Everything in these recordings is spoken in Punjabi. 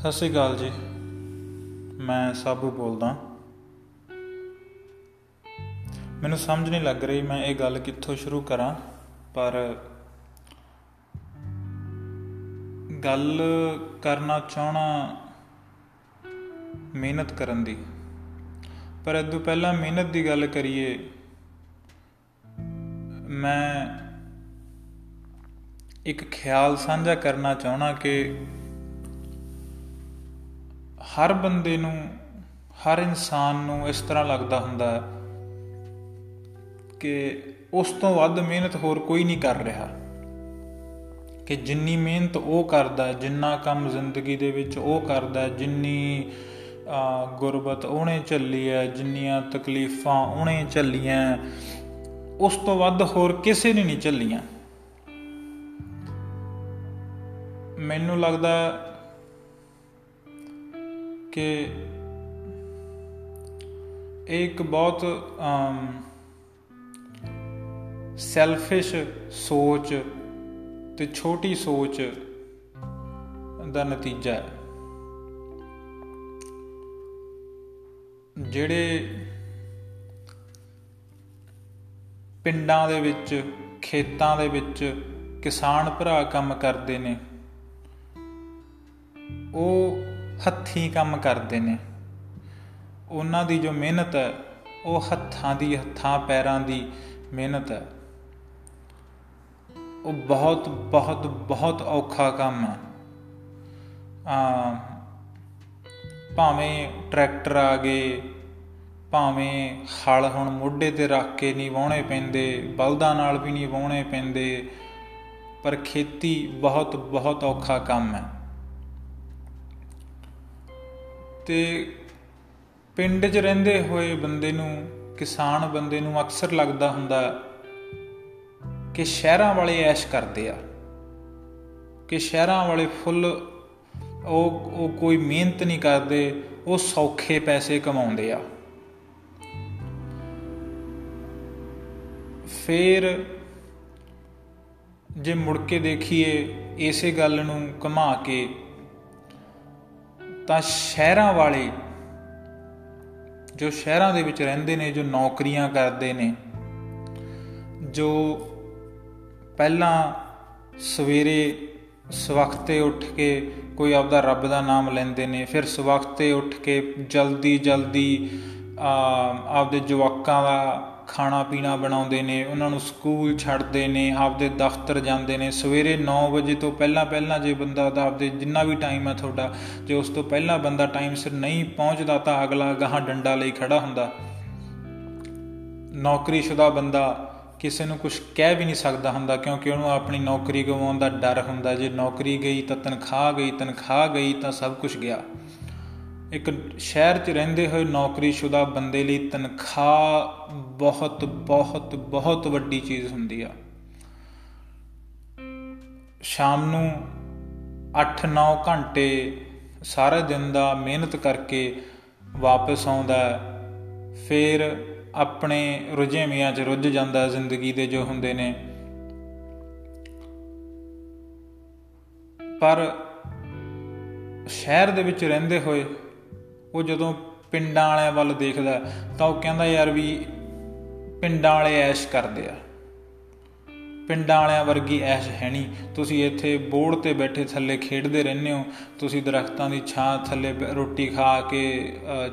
ਸਤਿ ਸ੍ਰੀ ਅਕਾਲ ਜੀ। ਮੈਂ ਸਾਬੂ ਬੋਲਦਾ। ਮੈਨੂੰ ਸਮਝ ਨਹੀਂ ਲੱਗ ਰਹੀ ਮੈਂ ਇਹ ਗੱਲ ਕਿੱਥੋਂ ਸ਼ੁਰੂ ਕਰਾਂ, ਪਰ ਗੱਲ ਕਰਨਾ ਚਾਹਣਾ ਮਿਹਨਤ ਕਰਨ ਦੀ। ਪਰ ਇਦੋਂ ਪਹਿਲਾਂ ਮਿਹਨਤ ਦੀ ਗੱਲ ਕਰੀਏ, ਮੈਂ ਇੱਕ ਖਿਆਲ ਸਾਂਝਾ ਕਰਨਾ ਚਾਹਣਾ ਕਿ ਹਰ ਬੰਦੇ ਨੂੰ, ਹਰ ਇਨਸਾਨ ਨੂੰ ਇਸ ਤਰ੍ਹਾਂ ਲੱਗਦਾ ਹੁੰਦਾ ਹੈ ਕਿ ਉਸ ਤੋਂ ਵੱਧ ਮਿਹਨਤ ਹੋਰ ਕੋਈ ਨਹੀਂ ਕਰ ਰਿਹਾ। ਕਿ ਜਿੰਨੀ ਮਿਹਨਤ ਉਹ ਕਰਦਾ ਜਿੰਨਾ ਕੰਮ ਜ਼ਿੰਦਗੀ ਦੇ ਵਿੱਚ ਉਹ ਕਰਦਾ ਜਿੰਨੀ ਗੁਰਬਤ ਉਹਨੇ ਝੱਲੀ ਹੈ, ਜਿੰਨੀਆਂ ਤਕਲੀਫਾਂ ਉਹਨੇ ਝੱਲੀਆਂ ਉਸ ਤੋਂ ਵੱਧ ਹੋਰ ਕਿਸੇ ਨੇ ਨਹੀਂ ਝੱਲੀਆਂ। ਮੈਨੂੰ ਲੱਗਦਾ ਕਿ ਇਹ ਇੱਕ ਬਹੁਤ ਸੈਲਫਿਸ਼ ਸੋਚ ਤੇ ਛੋਟੀ ਸੋਚ ਦਾ ਨਤੀਜਾ ਹੈ। ਜਿਹੜੇ ਪਿੰਡਾਂ ਦੇ ਵਿੱਚ, ਖੇਤਾਂ ਦੇ ਵਿੱਚ ਕਿਸਾਨ ਭਰਾ ਕੰਮ ਕਰਦੇ ਨੇ, ਉਹ ਹੱਥੀਂ ਕੰਮ ਕਰਦੇ ਨੇ। ਉਹਨਾਂ ਦੀ ਜੋ ਮਿਹਨਤ ਹੈ, ਉਹ ਹੱਥਾਂ ਦੀ, ਹੱਥਾਂ ਪੈਰਾਂ ਦੀ ਮਿਹਨਤ ਹੈ। ਉਹ ਬਹੁਤ ਬਹੁਤ ਬਹੁਤ ਔਖਾ ਕੰਮ ਹੈ। ਆ ਭਾਵੇਂ ਟਰੈਕਟਰ ਆ ਗਏ, ਭਾਵੇਂ ਹਲ ਹੁਣ ਮੋਢੇ ਤੇ ਰੱਖ ਕੇ ਨਹੀਂ ਵਾਉਣੇ ਪੈਂਦੇ, ਬਲਦਾਂ ਨਾਲ ਵੀ ਨਹੀਂ ਵਾਉਣੇ ਪੈਂਦੇ, ਪਰ ਖੇਤੀ ਬਹੁਤ ਬਹੁਤ ਔਖਾ ਕੰਮ ਹੈ। ਤੇ ਪਿੰਡ 'ਚ ਰਹਿੰਦੇ ਹੋਏ ਬੰਦੇ ਨੂੰ, ਕਿਸਾਨ ਬੰਦੇ ਨੂੰ ਅਕਸਰ ਲੱਗਦਾ ਹੁੰਦਾ ਕਿ ਸ਼ਹਿਰਾਂ ਵਾਲੇ ਐਸ਼ ਕਰਦੇ ਆ, ਕਿ ਸ਼ਹਿਰਾਂ ਵਾਲੇ ਫੁੱਲ ਉਹ ਉਹ ਕੋਈ ਮਿਹਨਤ ਨਹੀਂ ਕਰਦੇ, ਉਹ ਸੌਖੇ ਪੈਸੇ ਕਮਾਉਂਦੇ ਆ। ਫੇਰ ਜੇ ਮੁੜ ਕੇ ਦੇਖੀਏ, ਇਸੇ ਗੱਲ ਨੂੰ ਕਮਾ ਕੇ ਤਾਂ ਸ਼ਹਿਰਾਂ ਵਾਲੇ ਜੋ ਸ਼ਹਿਰਾਂ ਦੇ ਵਿੱਚ ਰਹਿੰਦੇ ਨੇ, ਜੋ ਨੌਕਰੀਆਂ ਕਰਦੇ ਨੇ, ਜੋ ਪਹਿਲਾਂ ਸਵੇਰੇ ਸਵਖਤੇ ਉੱਠ ਕੇ ਕੋਈ ਆਪਦਾ ਰੱਬ ਦਾ ਨਾਮ ਲੈਂਦੇ ਨੇ, ਫਿਰ ਸਵਖਤੇ ਉੱਠ ਕੇ ਜਲਦੀ ਜਲਦੀ ਆਪਦੇ ਜਵਾਕਾਂ ਦਾ ਖਾਣਾ ਪੀਣਾ ਬਣਾਉਂਦੇ ਨੇ, ਉਹਨਾਂ ਨੂੰ ਸਕੂਲ ਛੱਡਦੇ ਨੇ, ਆਪਦੇ ਦਫ਼ਤਰ ਜਾਂਦੇ ਨੇ। ਸਵੇਰੇ 9 ਵਜੇ ਤੋਂ ਪਹਿਲਾਂ ਪਹਿਲਾਂ ਜੇ ਬੰਦਾ ਦਾ ਆਪਦੇ ਜਿੰਨਾ ਵੀ ਟਾਈਮ ਹੈ ਤੁਹਾਡਾ, ਜੇ ਉਸ ਤੋਂ ਪਹਿਲਾਂ ਬੰਦਾ ਟਾਈਮ ਸਿਰ ਨਹੀਂ ਪਹੁੰਚਦਾ ਤਾਂ ਅਗਲਾ ਗਾਹਾਂ ਡੰਡਾ ਲਈ ਖੜਾ ਹੁੰਦਾ। ਨੌਕਰੀਸ਼ੁਦਾ ਬੰਦਾ ਕਿਸੇ ਨੂੰ ਕੁਝ ਕਹਿ ਵੀ ਨਹੀਂ ਸਕਦਾ ਹੁੰਦਾ, ਕਿਉਂਕਿ ਉਹਨੂੰ ਆਪਣੀ ਨੌਕਰੀ ਗਵਾਉਣ ਦਾ ਡਰ ਹੁੰਦਾ। ਜੇ ਨੌਕਰੀ ਗਈ ਤਾਂ ਤਨਖਾਹ ਗਈ ਤਨਖਾਹ ਗਈ ਤਾਂ ਸਭ ਕੁਝ ਗਿਆ। ਇੱਕ ਸ਼ਹਿਰ 'ਚ ਰਹਿੰਦੇ ਹੋਏ ਨੌਕਰੀਸ਼ੁਦਾ ਬੰਦੇ ਲਈ ਤਨਖਾਹ ਬਹੁਤ ਬਹੁਤ ਬਹੁਤ ਵੱਡੀ ਚੀਜ਼ ਹੁੰਦੀ ਆ। ਸ਼ਾਮ ਨੂੰ 8-9 ਘੰਟੇ ਸਾਰੇ ਦਿਨ ਦਾ ਮਿਹਨਤ ਕਰਕੇ ਵਾਪਸ ਆਉਂਦਾ ਫਿਰ ਆਪਣੇ ਰੁਝੇਵਿਆਂ 'ਚ ਰੁੱਝ ਜਾਂਦਾ ਜ਼ਿੰਦਗੀ ਦੇ ਜੋ ਹੁੰਦੇ ਨੇ। ਪਰ ਸ਼ਹਿਰ ਦੇ ਵਿੱਚ ਰਹਿੰਦੇ ਹੋਏ ਉਹ ਜਦੋਂ ਪਿੰਡਾਂ ਵਾਲਿਆਂ ਵੱਲ ਦੇਖਦਾ ਤਾਂ ਉਹ ਕਹਿੰਦਾ ਯਾਰ ਵੀ ਪਿੰਡਾਂ ਵਾਲੇ ਐਸ਼ ਕਰਦੇ ਆ। ਪਿੰਡਾਂ ਵਾਲਿਆਂ ਵਰਗੀ ਐਸ਼ ਹੈ ਨਹੀਂ। ਤੁਸੀਂ ਇੱਥੇ ਬੋੜ ਤੇ ਬੈਠੇ ਥੱਲੇ ਖੇਡਦੇ ਰਹਿੰਦੇ ਹੋ। ਤੁਸੀਂ ਦਰਖਤਾਂ ਦੀ ਛਾਂ ਥੱਲੇ ਰੋਟੀ ਖਾ ਕੇ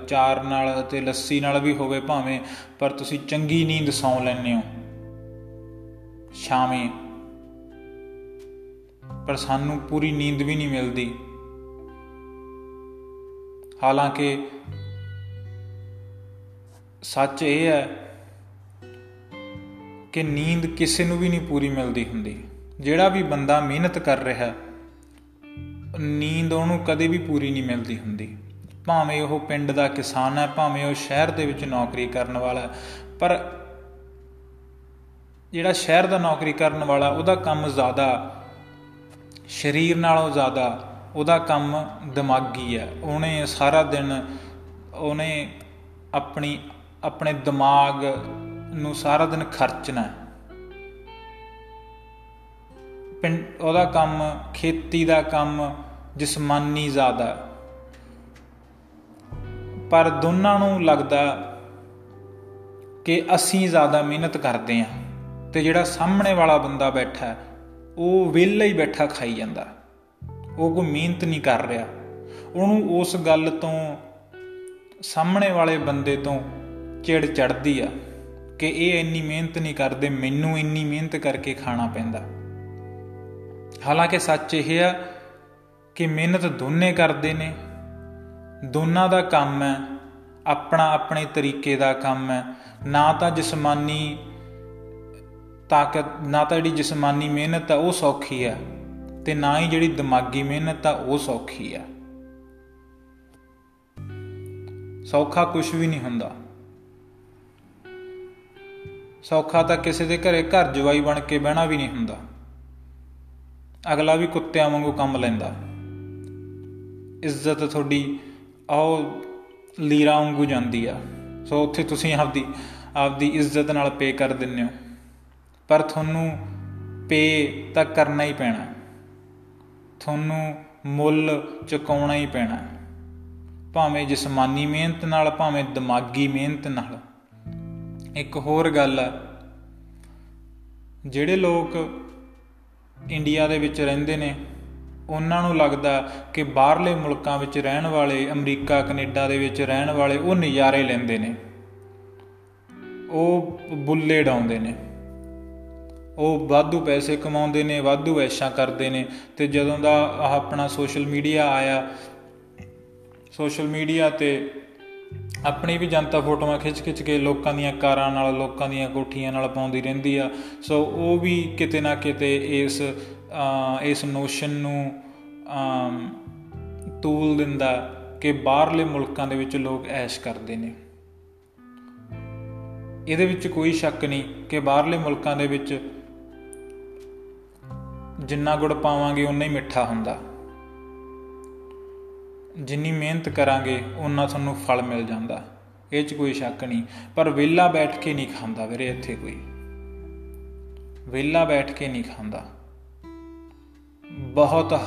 ਚਾਰ ਨਾਲ ਤੇ ਲੱਸੀ ਨਾਲ ਵੀ ਹੋਵੇ ਭਾਵੇਂ, ਪਰ ਤੁਸੀਂ ਚੰਗੀ ਨੀਂਦ ਸੌਂ ਲੈਂਦੇ ਹੋ। ਸ਼ਾਮੇ। ਪਰ ਸਾਨੂੰ ਪੂਰੀ ਨੀਂਦ ਵੀ ਨਹੀਂ ਮਿਲਦੀ। ਹਾਲਾਂਕਿ ਸੱਚ ਇਹ ਹੈ ਕਿ ਨੀਂਦ ਕਿਸੇ ਨੂੰ ਵੀ ਨਹੀਂ ਪੂਰੀ ਮਿਲਦੀ ਹੁੰਦੀ। ਜਿਹੜਾ ਵੀ ਬੰਦਾ ਮਿਹਨਤ ਕਰ ਰਿਹਾ, ਨੀਂਦ ਉਹਨੂੰ ਕਦੇ ਵੀ ਪੂਰੀ ਨਹੀਂ ਮਿਲਦੀ ਹੁੰਦੀ। ਭਾਵੇਂ ਉਹ ਪਿੰਡ ਦਾ ਕਿਸਾਨ ਹੈ, ਭਾਵੇਂ ਉਹ ਸ਼ਹਿਰ ਦੇ ਵਿੱਚ ਨੌਕਰੀ ਕਰਨ ਵਾਲਾ ਪਰ ਜਿਹੜਾ ਸ਼ਹਿਰ ਦਾ ਨੌਕਰੀ ਕਰਨ ਵਾਲਾ, ਉਹਦਾ ਕੰਮ ਜ਼ਿਆਦਾ, ਸਰੀਰ ਨਾਲੋਂ ਜ਼ਿਆਦਾ ਉਹਦਾ ਕੰਮ ਦਿਮਾਗੀ ਹੈ। ਉਹਨੇ ਸਾਰਾ ਦਿਨ ਉਹਨੇ ਆਪਣੀ, ਆਪਣੇ ਦਿਮਾਗ ਨੂੰ ਸਾਰਾ ਦਿਨ ਖਰਚਣਾ ਪਿੰਡ, ਉਹਦਾ ਕੰਮ, ਖੇਤੀ ਦਾ ਕੰਮ ਜਿਸਮਾਨੀ ਜ਼ਿਆਦਾ ਪਰ ਦੋਨਾਂ ਨੂੰ ਲੱਗਦਾ ਕਿ ਅਸੀਂ ਜ਼ਿਆਦਾ ਮਿਹਨਤ ਕਰਦੇ ਆਂ ਤੇ ਜਿਹੜਾ ਸਾਹਮਣੇ ਵਾਲਾ ਬੰਦਾ ਬੈਠਾ ਹੈ, ਉਹ ਵਿਹਲਾ ਹੀ ਬੈਠਾ ਖਾਈ ਜਾਂਦਾ। ਉਹ ਕੋਈ ਮਿਹਨਤ ਨਹੀਂ ਕਰ ਰਿਹਾ। ਉਹਨੂੰ ਉਸ ਗੱਲ ਤੋਂ ਸਾਹਮਣੇ ਵਾਲੇ ਬੰਦੇ ਤੋਂ ਚਿੜ ਚੜਦੀ ਆ ਕਿ ਇਹ ਇੰਨੀ ਮਿਹਨਤ ਨਹੀਂ ਕਰਦੇ, ਮੈਨੂੰ ਇੰਨੀ ਮਿਹਨਤ ਕਰਕੇ ਖਾਣਾ ਪੈਂਦਾ। ਹਾਲਾਂਕਿ ਸੱਚ ਇਹ ਆ ਕਿ ਮਿਹਨਤ ਦੋਨੇ ਕਰਦੇ ਨੇ। ਦੋਨਾਂ ਦਾ ਕੰਮ ਹੈ, ਆਪਣਾ ਆਪਣੇ ਤਰੀਕੇ ਦਾ ਕੰਮ ਹੈ। ਨਾ ਤਾਂ ਜਿਸਮਾਨੀ ਤਾਕਤ, ਨਾ ਤਾਂ ਜਿਹੜੀ ਜਿਸਮਾਨੀ ਮਿਹਨਤ ਆ, ਉਹ ਸੌਖੀ ਆ। ਤੇ ਨਾ ਹੀ ਜਿਹੜੀ ਦਿਮਾਗੀ ਮਿਹਨਤ ਆ, ਉਹ ਸੌਖੀ ਆ। ਸੌਖਾ ਕੁਝ ਵੀ ਨਹੀਂ ਹੁੰਦਾ। ਸੌਖਾ ਤਾਂ ਕਿਸੇ ਦੇ ਘਰੇ ਘਰ ਜਵਾਈ ਬਣ ਕੇ ਬਹਿਣਾ ਵੀ ਨਹੀਂ ਹੁੰਦਾ। ਅਗਲਾ ਵੀ ਕੁੱਤਿਆਂ ਵਾਂਗੂ ਕੰਮ ਲੈਂਦਾ। ਇੱਜ਼ਤ ਤੁਹਾਡੀ ਆਓ ਲੀਰਾ ਵਾਂਗੂ ਜਾਂਦੀ ਆ। ਸੋ ਉੱਥੇ ਤੁਸੀਂ ਆਪਦੀ ਆਪਦੀ ਇੱਜ਼ਤ ਨਾਲ ਪੇ ਕਰ ਦਿੰਨੇ ਹੋ। ਪਰ ਤੁਹਾਨੂੰ ਪੇ ਤਾਂ ਕਰਨਾ ਹੀ ਪੈਣਾ। ਤੁਹਾਨੂੰ ਮੁੱਲ ਚੁਕਾਉਣਾ ਹੀ ਪੈਣਾ ਭਾਵੇਂ ਜਿਸਮਾਨੀ ਮਿਹਨਤ ਨਾਲ, ਭਾਵੇਂ ਦਿਮਾਗੀ ਮਿਹਨਤ ਨਾਲ। ਇੱਕ ਹੋਰ ਗੱਲ ਆ ਜਿਹੜੇ ਲੋਕ ਇੰਡੀਆ ਦੇ ਵਿੱਚ ਰਹਿੰਦੇ ਨੇ, ਉਹਨਾਂ ਨੂੰ ਲੱਗਦਾ ਕਿ ਬਾਹਰਲੇ ਮੁਲਕਾਂ ਵਿੱਚ ਰਹਿਣ ਵਾਲੇ, ਅਮਰੀਕਾ, ਕੈਨੇਡਾ ਦੇ ਵਿੱਚ ਰਹਿਣ ਵਾਲੇ ਉਹ ਨਜ਼ਾਰੇ ਲੈਂਦੇ ਨੇ। ਉਹ ਬੁੱਲੇ ਡਾਉਂਦੇ ਨੇ। ਉਹ ਵਾਧੂ ਪੈਸੇ ਕਮਾਉਂਦੇ ਨੇ, ਵਾਧੂ ਐਸ਼ਾਂ ਕਰਦੇ ਨੇ ਤੇ ਜਦੋਂ ਦਾ ਆਪਣਾ ਸੋਸ਼ਲ ਮੀਡੀਆ ਆਇਆ ਸੋਸ਼ਲ ਮੀਡੀਆ ਤੇ ਆਪਣੀ ਵੀ ਜਨਤਾ ਫੋਟੋਆਂ ਖਿੱਚ ਖਿੱਚ ਕੇ ਲੋਕਾਂ ਦੀਆਂ ਕਾਰਾਂ ਨਾਲ, ਲੋਕਾਂ ਦੀਆਂ ਕੋਠੀਆਂ ਨਾਲ ਪਾਉਂਦੀ ਰਹਿੰਦੀ ਆ। ਸੋ ਉਹ ਵੀ ਕਿਤੇ ਨਾ ਕਿਤੇ ਇਸ ਇਸ ਨੋਸ਼ਨ ਨੂੰ ਤੂਲ ਦਿੰਦਾ ਕਿ ਬਾਹਰਲੇ ਮੁਲਕਾਂ ਦੇ ਵਿੱਚ ਲੋਕ ਐਸ਼ ਕਰਦੇ ਨੇ। ਇਹਦੇ ਵਿੱਚ ਕੋਈ ਸ਼ੱਕ ਨਹੀਂ ਕਿ ਬਾਹਰਲੇ ਮੁਲਕਾਂ ਦੇ ਵਿੱਚ ਜਿੰਨਾ ਗੁੜ ਪਾਵਾਂਗੇ ਉਨਾ ਹੀ ਮਿੱਠਾ ਹੁੰਦਾ। ਜਿੰਨੀ ਮਿਹਨਤ ਕਰਾਂਗੇ ਉਨਾ ਤੁਹਾਨੂੰ ਫਲ ਮਿਲ ਜਾਂਦਾ। ਇਹ 'ਚ ਕੋਈ ਸ਼ੱਕ ਨਹੀਂ। ਪਰ ਵਿਹਲਾ ਬੈਠ ਕੇ ਨਹੀਂ ਖਾਂਦਾ ਵੀਰੇ ਇੱਥੇ ਕੋਈ। ਵਿਹਲਾ ਬੈਠ ਕੇ ਨਹੀਂ ਖਾਂਦਾ। ਬਹੁਤ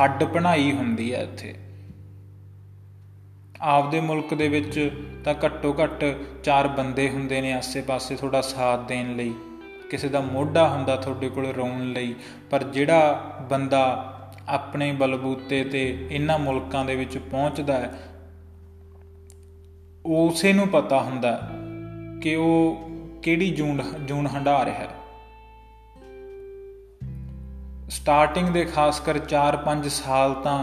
ਹੱਡ ਪਣਾਈ ਹੁੰਦੀ ਹੈ ਇੱਥੇ। ਆਪਦੇ ਮੁਲਕ ਦੇ ਵਿੱਚ ਤਾਂ ਘੱਟੋ ਘੱਟ ਚਾਰ ਬੰਦੇ ਹੁੰਦੇ ਨੇ ਆਸੇ-ਪਾਸੇ ਤੁਹਾਡਾ ਸਾਥ ਦੇਣ ਲਈ। ਕਿਸੇ ਦਾ ਮੋਢਾ ਹੁੰਦਾ ਤੁਹਾਡੇ ਕੋਲ ਰੋਣ ਲਈ, ਪਰ ਜਿਹੜਾ ਬੰਦਾ ਆਪਣੇ ਬਲਬੂਤੇ ਤੇ ਇਹਨਾਂ ਮੁਲਕਾਂ ਦੇ ਵਿੱਚ ਪਹੁੰਚਦਾ ਹੈ, ਉਸੇ ਨੂੰ ਪਤਾ ਹੁੰਦਾ ਕਿ ਉਹ ਕਿਹੜੀ ਜੂਨ ਜੂਨ ਹੰਡਾ ਰਿਹਾ ਹੈ। ਸਟਾਰਟਿੰਗ ਦੇ ਖਾਸ ਕਰ 4-5 ਸਾਲ ਤਾਂ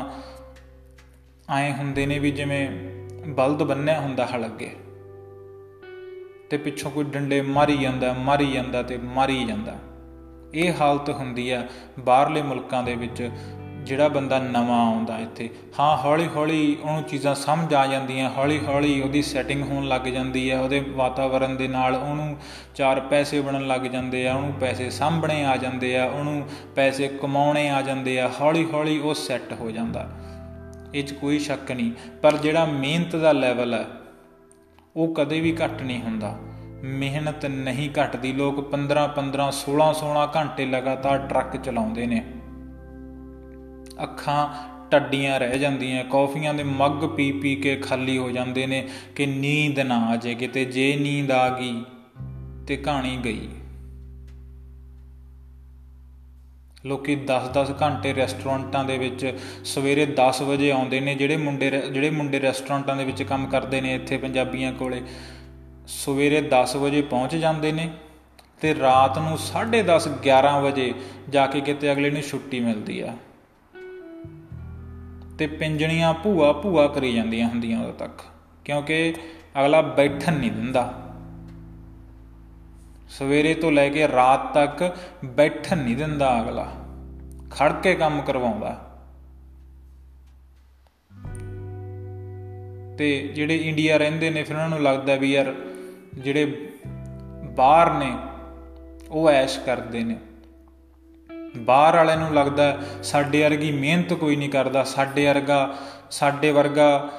ਆਏ ਹੁੰਦੇ ਨੇ ਵੀ ਜਿਵੇਂ ਬਲਦ ਬੰਨਿਆ ਹੁੰਦਾ ਹਲ ਅੱਗੇ ਤੇ ਪਿੱਛੋਂ ਕੋਈ ਡੰਡੇ ਮਾਰੀ ਜਾਂਦਾ ਮਾਰੀ ਜਾਂਦਾ ਤੇ ਮਾਰੀ ਜਾਂਦਾ। ਇਹ ਹਾਲਤ ਹੁੰਦੀ ਆ ਬਾਹਰਲੇ ਮੁਲਕਾਂ ਦੇ ਵਿੱਚ, ਜਿਹੜਾ ਬੰਦਾ ਨਵਾਂ ਆਉਂਦਾ ਇੱਥੇ। ਹਾਂ ਹੌਲੀ ਹੌਲੀ ਉਹਨੂੰ ਚੀਜ਼ਾਂ ਸਮਝ ਆ ਜਾਂਦੀਆਂ ਹੌਲੀ ਹੌਲੀ ਉਹਦੀ ਸੈਟਿੰਗ ਹੋਣ ਲੱਗ ਜਾਂਦੀ ਹੈ, ਉਹਦੇ ਵਾਤਾਵਰਣ ਦੇ ਨਾਲ ਉਹਨੂੰ ਚਾਰ ਪੈਸੇ ਬਣਨ ਲੱਗ ਜਾਂਦੇ ਆ, ਉਹਨੂੰ ਪੈਸੇ ਸਾਂਭਣੇ ਆ ਜਾਂਦੇ ਆ, ਉਹਨੂੰ ਪੈਸੇ ਕਮਾਉਣੇ ਆ ਜਾਂਦੇ ਆ ਹੌਲੀ ਹੌਲੀ ਉਹ ਸੈੱਟ ਹੋ ਜਾਂਦਾ। ਇਹ 'ਚ ਕੋਈ ਸ਼ੱਕ ਨਹੀਂ। ਪਰ ਜਿਹੜਾ ਮਿਹਨਤ ਦਾ ਲੈਵਲ ਹੈ ਉਹ ਕਦੇ ਵੀ ਘੱਟ ਨਹੀਂ ਹੁੰਦਾ। ਮਿਹਨਤ ਨਹੀਂ ਘਟਦੀ। ਲੋਕ 15 15 16 16 ਘੰਟੇ ਲਗਾਤਾਰ ਟਰੱਕ ਚਲਾਉਂਦੇ ਨੇ। ਅੱਖਾਂ ਟੱਡੀਆਂ ਰਹਿ ਜਾਂਦੀਆਂ। ਕੌਫੀਆਂ ਦੇ ਮੱਗ ਪੀ ਪੀ ਕੇ ਖਾਲੀ ਹੋ ਜਾਂਦੇ ਨੇ ਕਿ ਨੀਂਦ ਨਾ ਆ ਜੇ ਕਿਤੇ ਜੇ ਨੀਂਦ ਆ ਗਈ ਤੇ ਕਹਾਣੀ ਗਈ। ਲੋਕੀ 10-10 ਘੰਟੇ ਰੈਸਟੋਰੈਂਟਾਂ ਦੇ ਵਿੱਚ ਸਵੇਰੇ 10 ਵਜੇ ਆਉਂਦੇ ਨੇ, ਜਿਹੜੇ ਮੁੰਡੇ ਜਿਹੜੇ ਮੁੰਡੇ ਰੈਸਟੋਰੈਂਟਾਂ ਦੇ ਵਿੱਚ ਕੰਮ ਕਰਦੇ ਨੇ ਇੱਥੇ ਪੰਜਾਬੀਆਂ ਕੋਲੇ, ਸਵੇਰੇ 10 ਵਜੇ ਪਹੁੰਚ ਜਾਂਦੇ ਨੇ ਤੇ ਰਾਤ ਨੂੰ 10:30 11 ਵਜੇ ਜਾ ਕੇ ਕਿਤੇ ਅਗਲੇ ਨੂੰ ਛੁੱਟੀ ਮਿਲਦੀ ਆ। ਤੇ ਪਿੰਜਣੀਆਂ ਭੂਆ ਭੂਆ ਕਰੀ ਜਾਂਦੀਆਂ ਹੁੰਦੀਆਂ ਉਦੋਂ ਤੱਕ, ਕਿਉਂਕਿ ਅਗਲਾ ਬੈਠਣ ਨਹੀਂ ਦਿੰਦਾ। ਸਵੇਰੇ ਤੋਂ ਲੈ ਕੇ ਰਾਤ ਤੱਕ ਬੈਠਣ ਨਹੀਂ ਦਿੰਦਾ ਅਗਲਾ। ਖੜ ਕੇ ਕੰਮ ਕਰਵਾਉਂਦਾ। ਤੇ ਜਿਹੜੇ ਇੰਡੀਆ ਰਹਿੰਦੇ ਨੇ, ਫਿਰ ਉਹਨਾਂ ਨੂੰ ਲੱਗਦਾ ਵੀ ਯਾਰ ਜਿਹੜੇ ਬਾਹਰ ਨੇ, ਉਹ ਐਸ਼ ਕਰਦੇ ਨੇ। ਬਾਹਰ ਵਾਲਿਆਂ ਨੂੰ ਲੱਗਦਾ ਸਾਡੇ ਵਰਗੀ ਮਿਹਨਤ ਕੋਈ ਨਹੀਂ ਕਰਦਾ, ਸਾਡੇ ਵਰਗਾ ਸਾਡੇ ਵਰਗਾ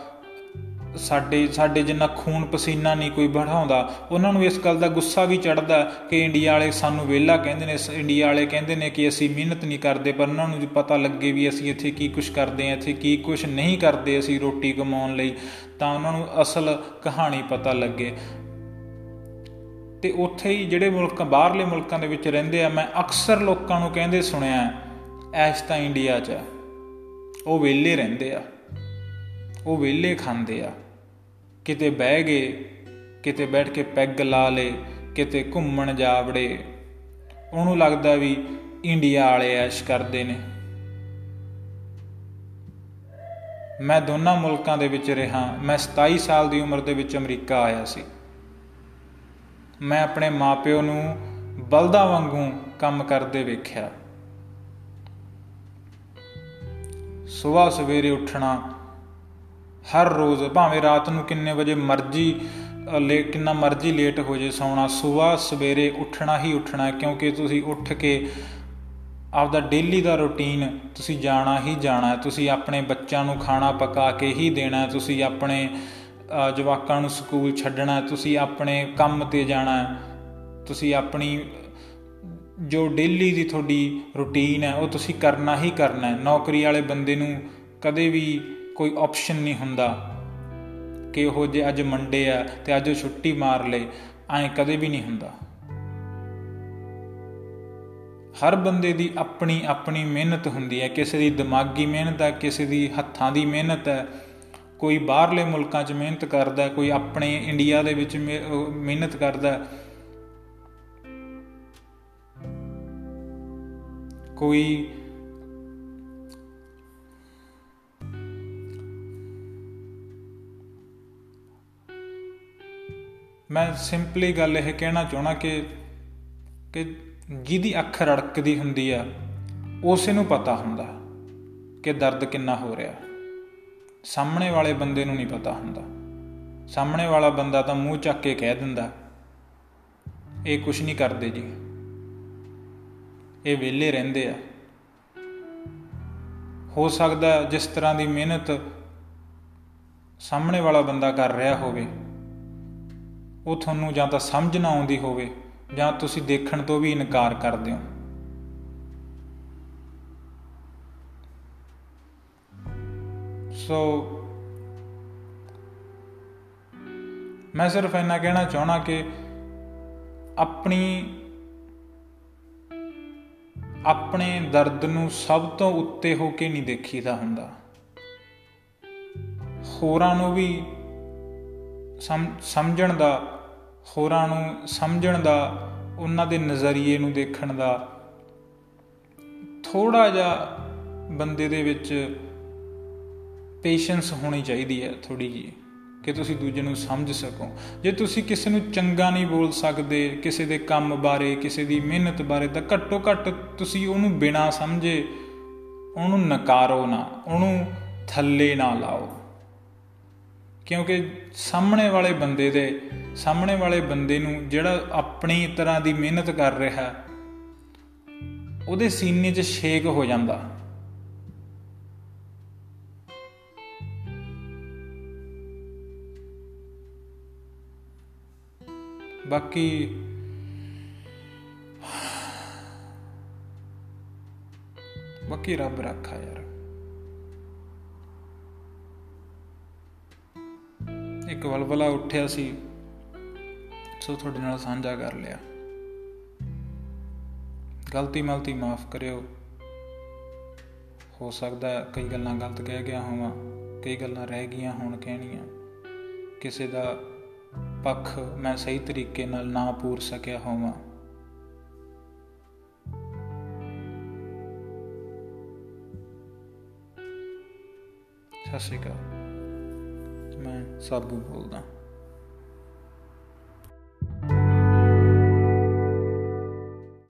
ਸਾਡੇ ਸਾਡੇ ਜਿੰਨਾ ਖੂਨ ਪਸੀਨਾ ਨਹੀਂ ਕੋਈ ਵਹਾਉਂਦਾ, ਉਹਨਾਂ ਨੂੰ ਇਸ ਗੱਲ ਦਾ ਗੁੱਸਾ ਵੀ ਚੜਦਾ ਕਿ ਇੰਡੀਆ ਵਾਲੇ ਸਾਨੂੰ ਵਿਹਲਾ ਕਹਿੰਦੇ ਨੇ ਇੰਡੀਆ ਵਾਲੇ ਕਹਿੰਦੇ ਨੇ ਕਿ ਅਸੀਂ ਮਿਹਨਤ ਨਹੀਂ ਕਰਦੇ, ਪਰ ਉਹਨਾਂ ਨੂੰ ਪਤਾ ਲੱਗੇ ਵੀ ਅਸੀਂ ਇੱਥੇ ਕੀ ਕੁਝ ਕਰਦੇ ਹਾਂ, ਇੱਥੇ ਕੀ ਕੁਝ ਨਹੀਂ ਕਰਦੇ ਅਸੀਂ ਰੋਟੀ ਕਮਾਉਣ ਲਈ, ਤਾਂ ਉਹਨਾਂ ਨੂੰ ਅਸਲ ਕਹਾਣੀ ਪਤਾ ਲੱਗੇ। ਤੇ ਉੱਥੇ ਹੀ ਜਿਹੜੇ ਮੁਲਕ, ਬਾਹਰਲੇ ਮੁਲਕਾਂ ਦੇ ਵਿੱਚ ਰਹਿੰਦੇ ਆ, ਮੈਂ ਅਕਸਰ ਲੋਕਾਂ ਨੂੰ ਕਹਿੰਦੇ ਸੁਣਿਆ, ਐਸ਼ ਤਾਂ ਇੰਡੀਆ 'ਚ ਉਹ ਵਿਹਲੇ ਰਹਿੰਦੇ ਆ। ਉਹ ਵਿਹਲੇ ਖਾਂਦੇ ਆ। ਕਿਤੇ ਬਹਿ ਗਏ, ਕਿਤੇ ਬੈਠ ਕੇ ਪੈਗ ਲਾ ਲੇ ਕਿਤੇ ਘੁੰਮਣ ਜਾ ਵੜੇ। ਉਹਨੂੰ ਲੱਗਦਾ ਵੀ ਇੰਡੀਆ ਵਾਲੇ ਐਸ਼ ਕਰਦੇ ਨੇ। ਮੈਂ ਦੋਨਾਂ ਮੁਲਕਾਂ ਦੇ ਵਿੱਚ ਰਿਹਾ, ਮੈਂ 27 ਸਾਲ ਦੀ ਉਮਰ ਦੇ ਵਿੱਚ ਅਮਰੀਕਾ ਆਇਆ ਸੀ। ਮੈਂ ਆਪਣੇ ਮਾਪਿਓ ਨੂੰ ਬਲਦਾ ਵਾਂਗੂ ਕੰਮ ਕਰਦੇ ਵੇਖਿਆ। ਸਵੇਰ ਸਵੇਰੇ ਉੱਠਣਾ ਹਰ ਰੋਜ਼, ਭਾਵੇਂ ਰਾਤ ਨੂੰ ਕਿੰਨੇ ਵਜੇ ਮਰਜ਼ੀ ਲੇ, ਕਿੰਨਾ ਮਰਜ਼ੀ ਲੇਟ ਹੋ ਜੇ ਸੌਣਾ, ਸਵੇਰ, ਸਵੇਰੇ ਉੱਠਣਾ ਹੀ ਉੱਠਣਾ ਕਿਉਂਕਿ ਤੁਸੀਂ ਉੱਠ ਕੇ ਆਪਦਾ ਡੇਲੀ ਦਾ ਰੁਟੀਨ ਤੁਸੀਂ ਜਾਣਾ ਹੀ ਜਾਣਾ ਤੁਸੀਂ ਆਪਣੇ ਬੱਚਿਆਂ ਨੂੰ ਖਾਣਾ ਪਕਾ ਕੇ ਹੀ ਦੇਣਾ ਤੁਸੀਂ ਆਪਣੇ ਜਵਾਕਾਂ ਨੂੰ ਸਕੂਲ ਛੱਡਣਾ ਤੁਸੀਂ ਆਪਣੇ ਕੰਮ ਤੇ ਜਾਣਾ ਤੁਸੀਂ ਆਪਣੀ, ਜੋ ਡੇਲੀ ਦੀ ਤੁਹਾਡੀ ਰੁਟੀਨ ਹੈ, ਉਹ ਤੁਸੀਂ ਕਰਨਾ ਹੀ ਕਰਨਾ ਹੈ। ਨੌਕਰੀ ਵਾਲੇ ਬੰਦੇ ਨੂੰ ਕਦੇ ਵੀ ਕੋਈ ਆਪਸ਼ਨ ਨਹੀਂ ਹੁੰਦਾ ਕਿ ਉਹ ਜੇ ਅੱਜ ਮੰਡੇ ਆ ਤੇ ਅੱਜ ਉਹ ਛੁੱਟੀ ਮਾਰ ਲੇ, ਐਂ ਕਦੇ ਵੀ ਨਹੀਂ ਹੁੰਦਾ। ਹਰ ਬੰਦੇ ਦੀ ਆਪਣੀ ਆਪਣੀ ਮਿਹਨਤ ਹੁੰਦੀ ਹੈ। ਕਿਸੇ ਦੀ ਦਿਮਾਗੀ ਮਿਹਨਤ ਹੈ, ਕਿਸੇ ਦੀ ਹੱਥਾਂ ਦੀ ਮਿਹਨਤ ਹੈ। ਕੋਈ ਬਾਹਰਲੇ ਮੁਲਕਾਂ 'ਚ ਮਿਹਨਤ ਕਰਦਾ ਕੋਈ ਆਪਣੇ ਇੰਡੀਆ ਦੇ ਵਿੱਚ ਮਿਹਨਤ ਕਰਦਾ ਕੋਈ ਮੈਂ ਸਿੰਪਲੀ ਗੱਲ ਇਹ ਕਹਿਣਾ ਚਾਹਣਾ ਕਿ ਕਿ ਜਿਹਦੀ ਅੱਖ ਰੜਕਦੀ ਹੁੰਦੀ ਆ, ਉਸੇ ਨੂੰ ਪਤਾ ਹੁੰਦਾ ਕਿ ਦਰਦ ਕਿੰਨਾ ਹੋ ਰਿਹਾ। ਸਾਹਮਣੇ ਵਾਲੇ ਬੰਦੇ ਨੂੰ ਨਹੀਂ ਪਤਾ ਹੁੰਦਾ। ਸਾਹਮਣੇ ਵਾਲਾ ਬੰਦਾ ਤਾਂ ਮੂੰਹ ਚੱਕ ਕੇ ਕਹਿ ਦਿੰਦਾ, ਇਹ ਕੁਝ ਨਹੀਂ ਕਰਦੇ ਜੀ। ਇਹ ਵਿਹਲੇ ਰਹਿੰਦੇ ਆ। ਹੋ ਸਕਦਾ ਜਿਸ ਤਰ੍ਹਾਂ ਦੀ ਮਿਹਨਤ ਸਾਹਮਣੇ ਵਾਲਾ ਬੰਦਾ ਕਰ ਰਿਹਾ ਹੋਵੇ ਉਹ ਤੁਹਾਨੂੰ ਜਾਂ ਤਾਂ ਸਮਝ ਨਾ ਆਉਂਦੀ ਹੋਵੇ, ਜਾਂ ਤੁਸੀਂ ਦੇਖਣ ਤੋਂ ਵੀ ਇਨਕਾਰ ਕਰਦੇ ਹੋ। ਸੋ ਮੈਂ ਸਿਰਫ ਇਹਨਾਂ ਕਹਿਣਾ ਚਾਹਣਾ ਕਿ ਆਪਣੀ, ਆਪਣੇ ਦਰਦ ਨੂੰ ਸਭ ਤੋਂ ਉੱਤੇ ਹੋ ਕੇ ਨਹੀਂ ਦੇਖੀਦਾ ਹੁੰਦਾ। ਹੋਰਾਂ ਨੂੰ ਵੀ ਸਮਝਣ ਦਾ ਹੋਰਾਂ ਨੂੰ ਸਮਝਣ ਦਾ, ਉਹਨਾਂ ਦੇ ਨਜ਼ਰੀਏ ਨੂੰ ਦੇਖਣ ਦਾ। ਥੋੜਾ ਜਿਹਾ ਬੰਦੇ ਦੇ ਵਿੱਚ ਪੇਸ਼ੈਂਸ ਹੋਣੀ ਚਾਹੀਦੀ ਹੈ ਥੋੜੀ ਜੀ ਕਿ ਤੁਸੀਂ ਦੂਜੇ ਨੂੰ ਸਮਝ ਸਕੋ। ਜੇ ਤੁਸੀਂ ਕਿਸੇ ਨੂੰ ਚੰਗਾ ਨਹੀਂ ਬੋਲ ਸਕਦੇ, ਕਿਸੇ ਦੇ ਕੰਮ ਬਾਰੇ, ਕਿਸੇ ਦੀ ਮਿਹਨਤ ਬਾਰੇ, ਤਾਂ ਘੱਟੋ ਘੱਟ ਤੁਸੀਂ ਉਹਨੂੰ ਬਿਨਾ ਸਮਝੇ ਉਹਨੂੰ ਨਕਾਰੋ ਨਾ, ਉਹਨੂੰ ਥੱਲੇ ਨਾ ਲਾਓ। ਕਿਉਂਕਿ ਸਾਹਮਣੇ ਵਾਲੇ ਬੰਦੇ ਦੇ, ਸਾਹਮਣੇ ਵਾਲੇ ਬੰਦੇ ਨੂੰ ਜਿਹੜਾ ਆਪਣੀ ਤਰ੍ਹਾਂ ਦੀ ਮਿਹਨਤ ਕਰ ਰਿਹਾ, ਉਹਦੇ ਸੀਨੇ 'ਚ ਛੇਕ ਹੋ ਜਾਂਦਾ। ਬਾਕੀ ਬਾਕੀ ਰੱਬ ਰੱਖਾ ਯਾਰ। ਇੱਕ ਵਲਵਲਾ ਉੱਠਿਆ ਸੀ। ਸੋ ਤੁਹਾਡੇ ਨਾਲ ਸਾਂਝਾ ਕਰ ਲਿਆ। ਗਲਤੀ ਮਲਤੀ ਮਾਫ ਕਰਿਓ। ਹੋ ਸਕਦਾ ਕਈ ਗੱਲਾਂ ਗਲਤ ਕਹਿ ਗਿਆ ਹੋਵਾਂ, ਕਈ ਗੱਲਾਂ ਰਹਿ ਗਈਆਂ ਹੁਣ ਕਹਿਣੀਆਂ। ਕਿਸੇ ਦਾ ਪੱਖ ਮੈਂ ਸਹੀ ਤਰੀਕੇ ਨਾਲ ਨਾ ਪੂਰ ਸਕਿਆ ਹੋਵਾਂ। ਸਤਿ ਸ਼੍ਰੀ ਅਕਾਲ। ਮੈਂ ਸਾਬੂ ਬੋਲਦਾ